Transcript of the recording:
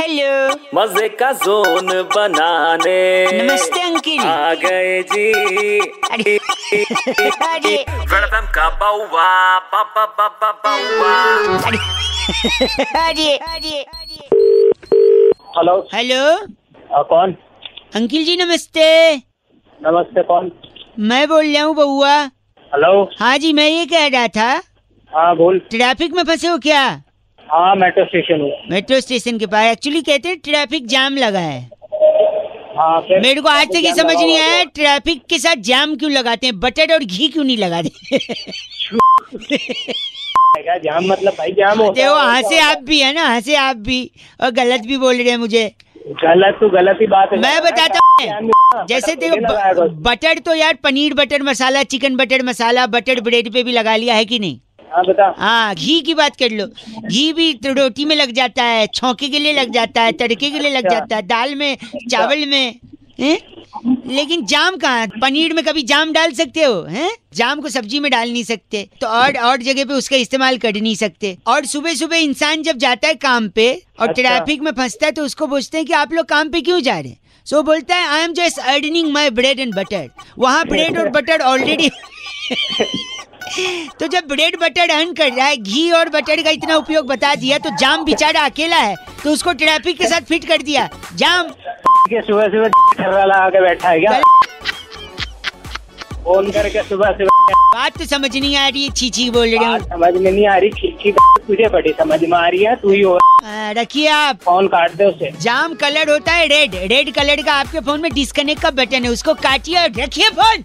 Hello मज़े का zone बनाने। नमस्ते अंकिल। आ गए जी। अरे अरे। वेलकम का बाउवा बाबा बाबा बाउवा। अरे अरे अरे। हेलो। हेलो। कौन? अंकिल जी नमस्ते। नमस्ते कौन? मैं बोल रहा हूँ बउआ हेलो। हाँ जी मैं ये कह रहा था। हाँ बोल। ट्रैफ़िक में फंसे हो क्या? हाँ मेट्रो स्टेशन हूँ। मेट्रो स्टेशन के पास। एक्चुअली कहते हैं ट्रैफ़िक जाम लगा है। हाँ मेरे को आज तक ये समझ नहीं आया ट्रैफ़िक के साथ जाम क्यों लगाते हैं? बटर और घी क्यों नहीं लगाते? है जाम मतलब भाई जाम होता देखो है, हंसे आप भी है ना हंसे आप भी। और गलत भी बोल रहे हैं मुझे। गलत तो गलत ही बात है। मैं बताता हूँ। जैसे देखो। बटर तो यार paneer butter masala chicken butter masala butter bread पे भी लगा लिया है कि नहीं? हाँ हाँ घी की बात कर लो। घी भी तो रोटी में लग जाता है छौके के लिए लग जाता है तड़के के लिए लग अच्छा। जाता है दाल में चावल में हैं? लेकिन जाम कहाँ पनीर में कभी जाम डाल सकते हो हैं? जाम को सब्ज़ी में डाल नहीं सकते तो और और जगह पे उसका इस्तेमाल कर नहीं सकते। और सुबह सुबह इंसान जब जाता है काम पे और अच्छा। ट्रैफ़िक में फंसता है तो उसको पूछते हैं कि आप लोग काम पे क्यों जा रहे हैं? सो बोलता है I am just earning my bread and butter वहाँ ब्रेड और बटर ऑलरेडी तो जब ब्रेड बटर अर्न कर रहा है घी और बटर का इतना उपयोग बता दिया तो जाम बेचारा अकेला है तो उसको ट्रैफ़िक के साथ फिट कर दिया। जाम। के सुबह सुबह ठर्रा लगा के बैठा है क्या? फ़ोन करके सुबह सुबह बात तो समझ नहीं आ रही छीछी बोल रहे हो। समझ में नहीं आ रही खिड़की तुझे बड़ी समझ में आ रही है? तू ही हो। रखिए आप। फ़ोन काट दे उसे। जाम कलर होता है रेड रेड कलर का आपके फ़ोन में डिस्कनेक्ट का बटन है उसको काटिए और रखिए फ़ोन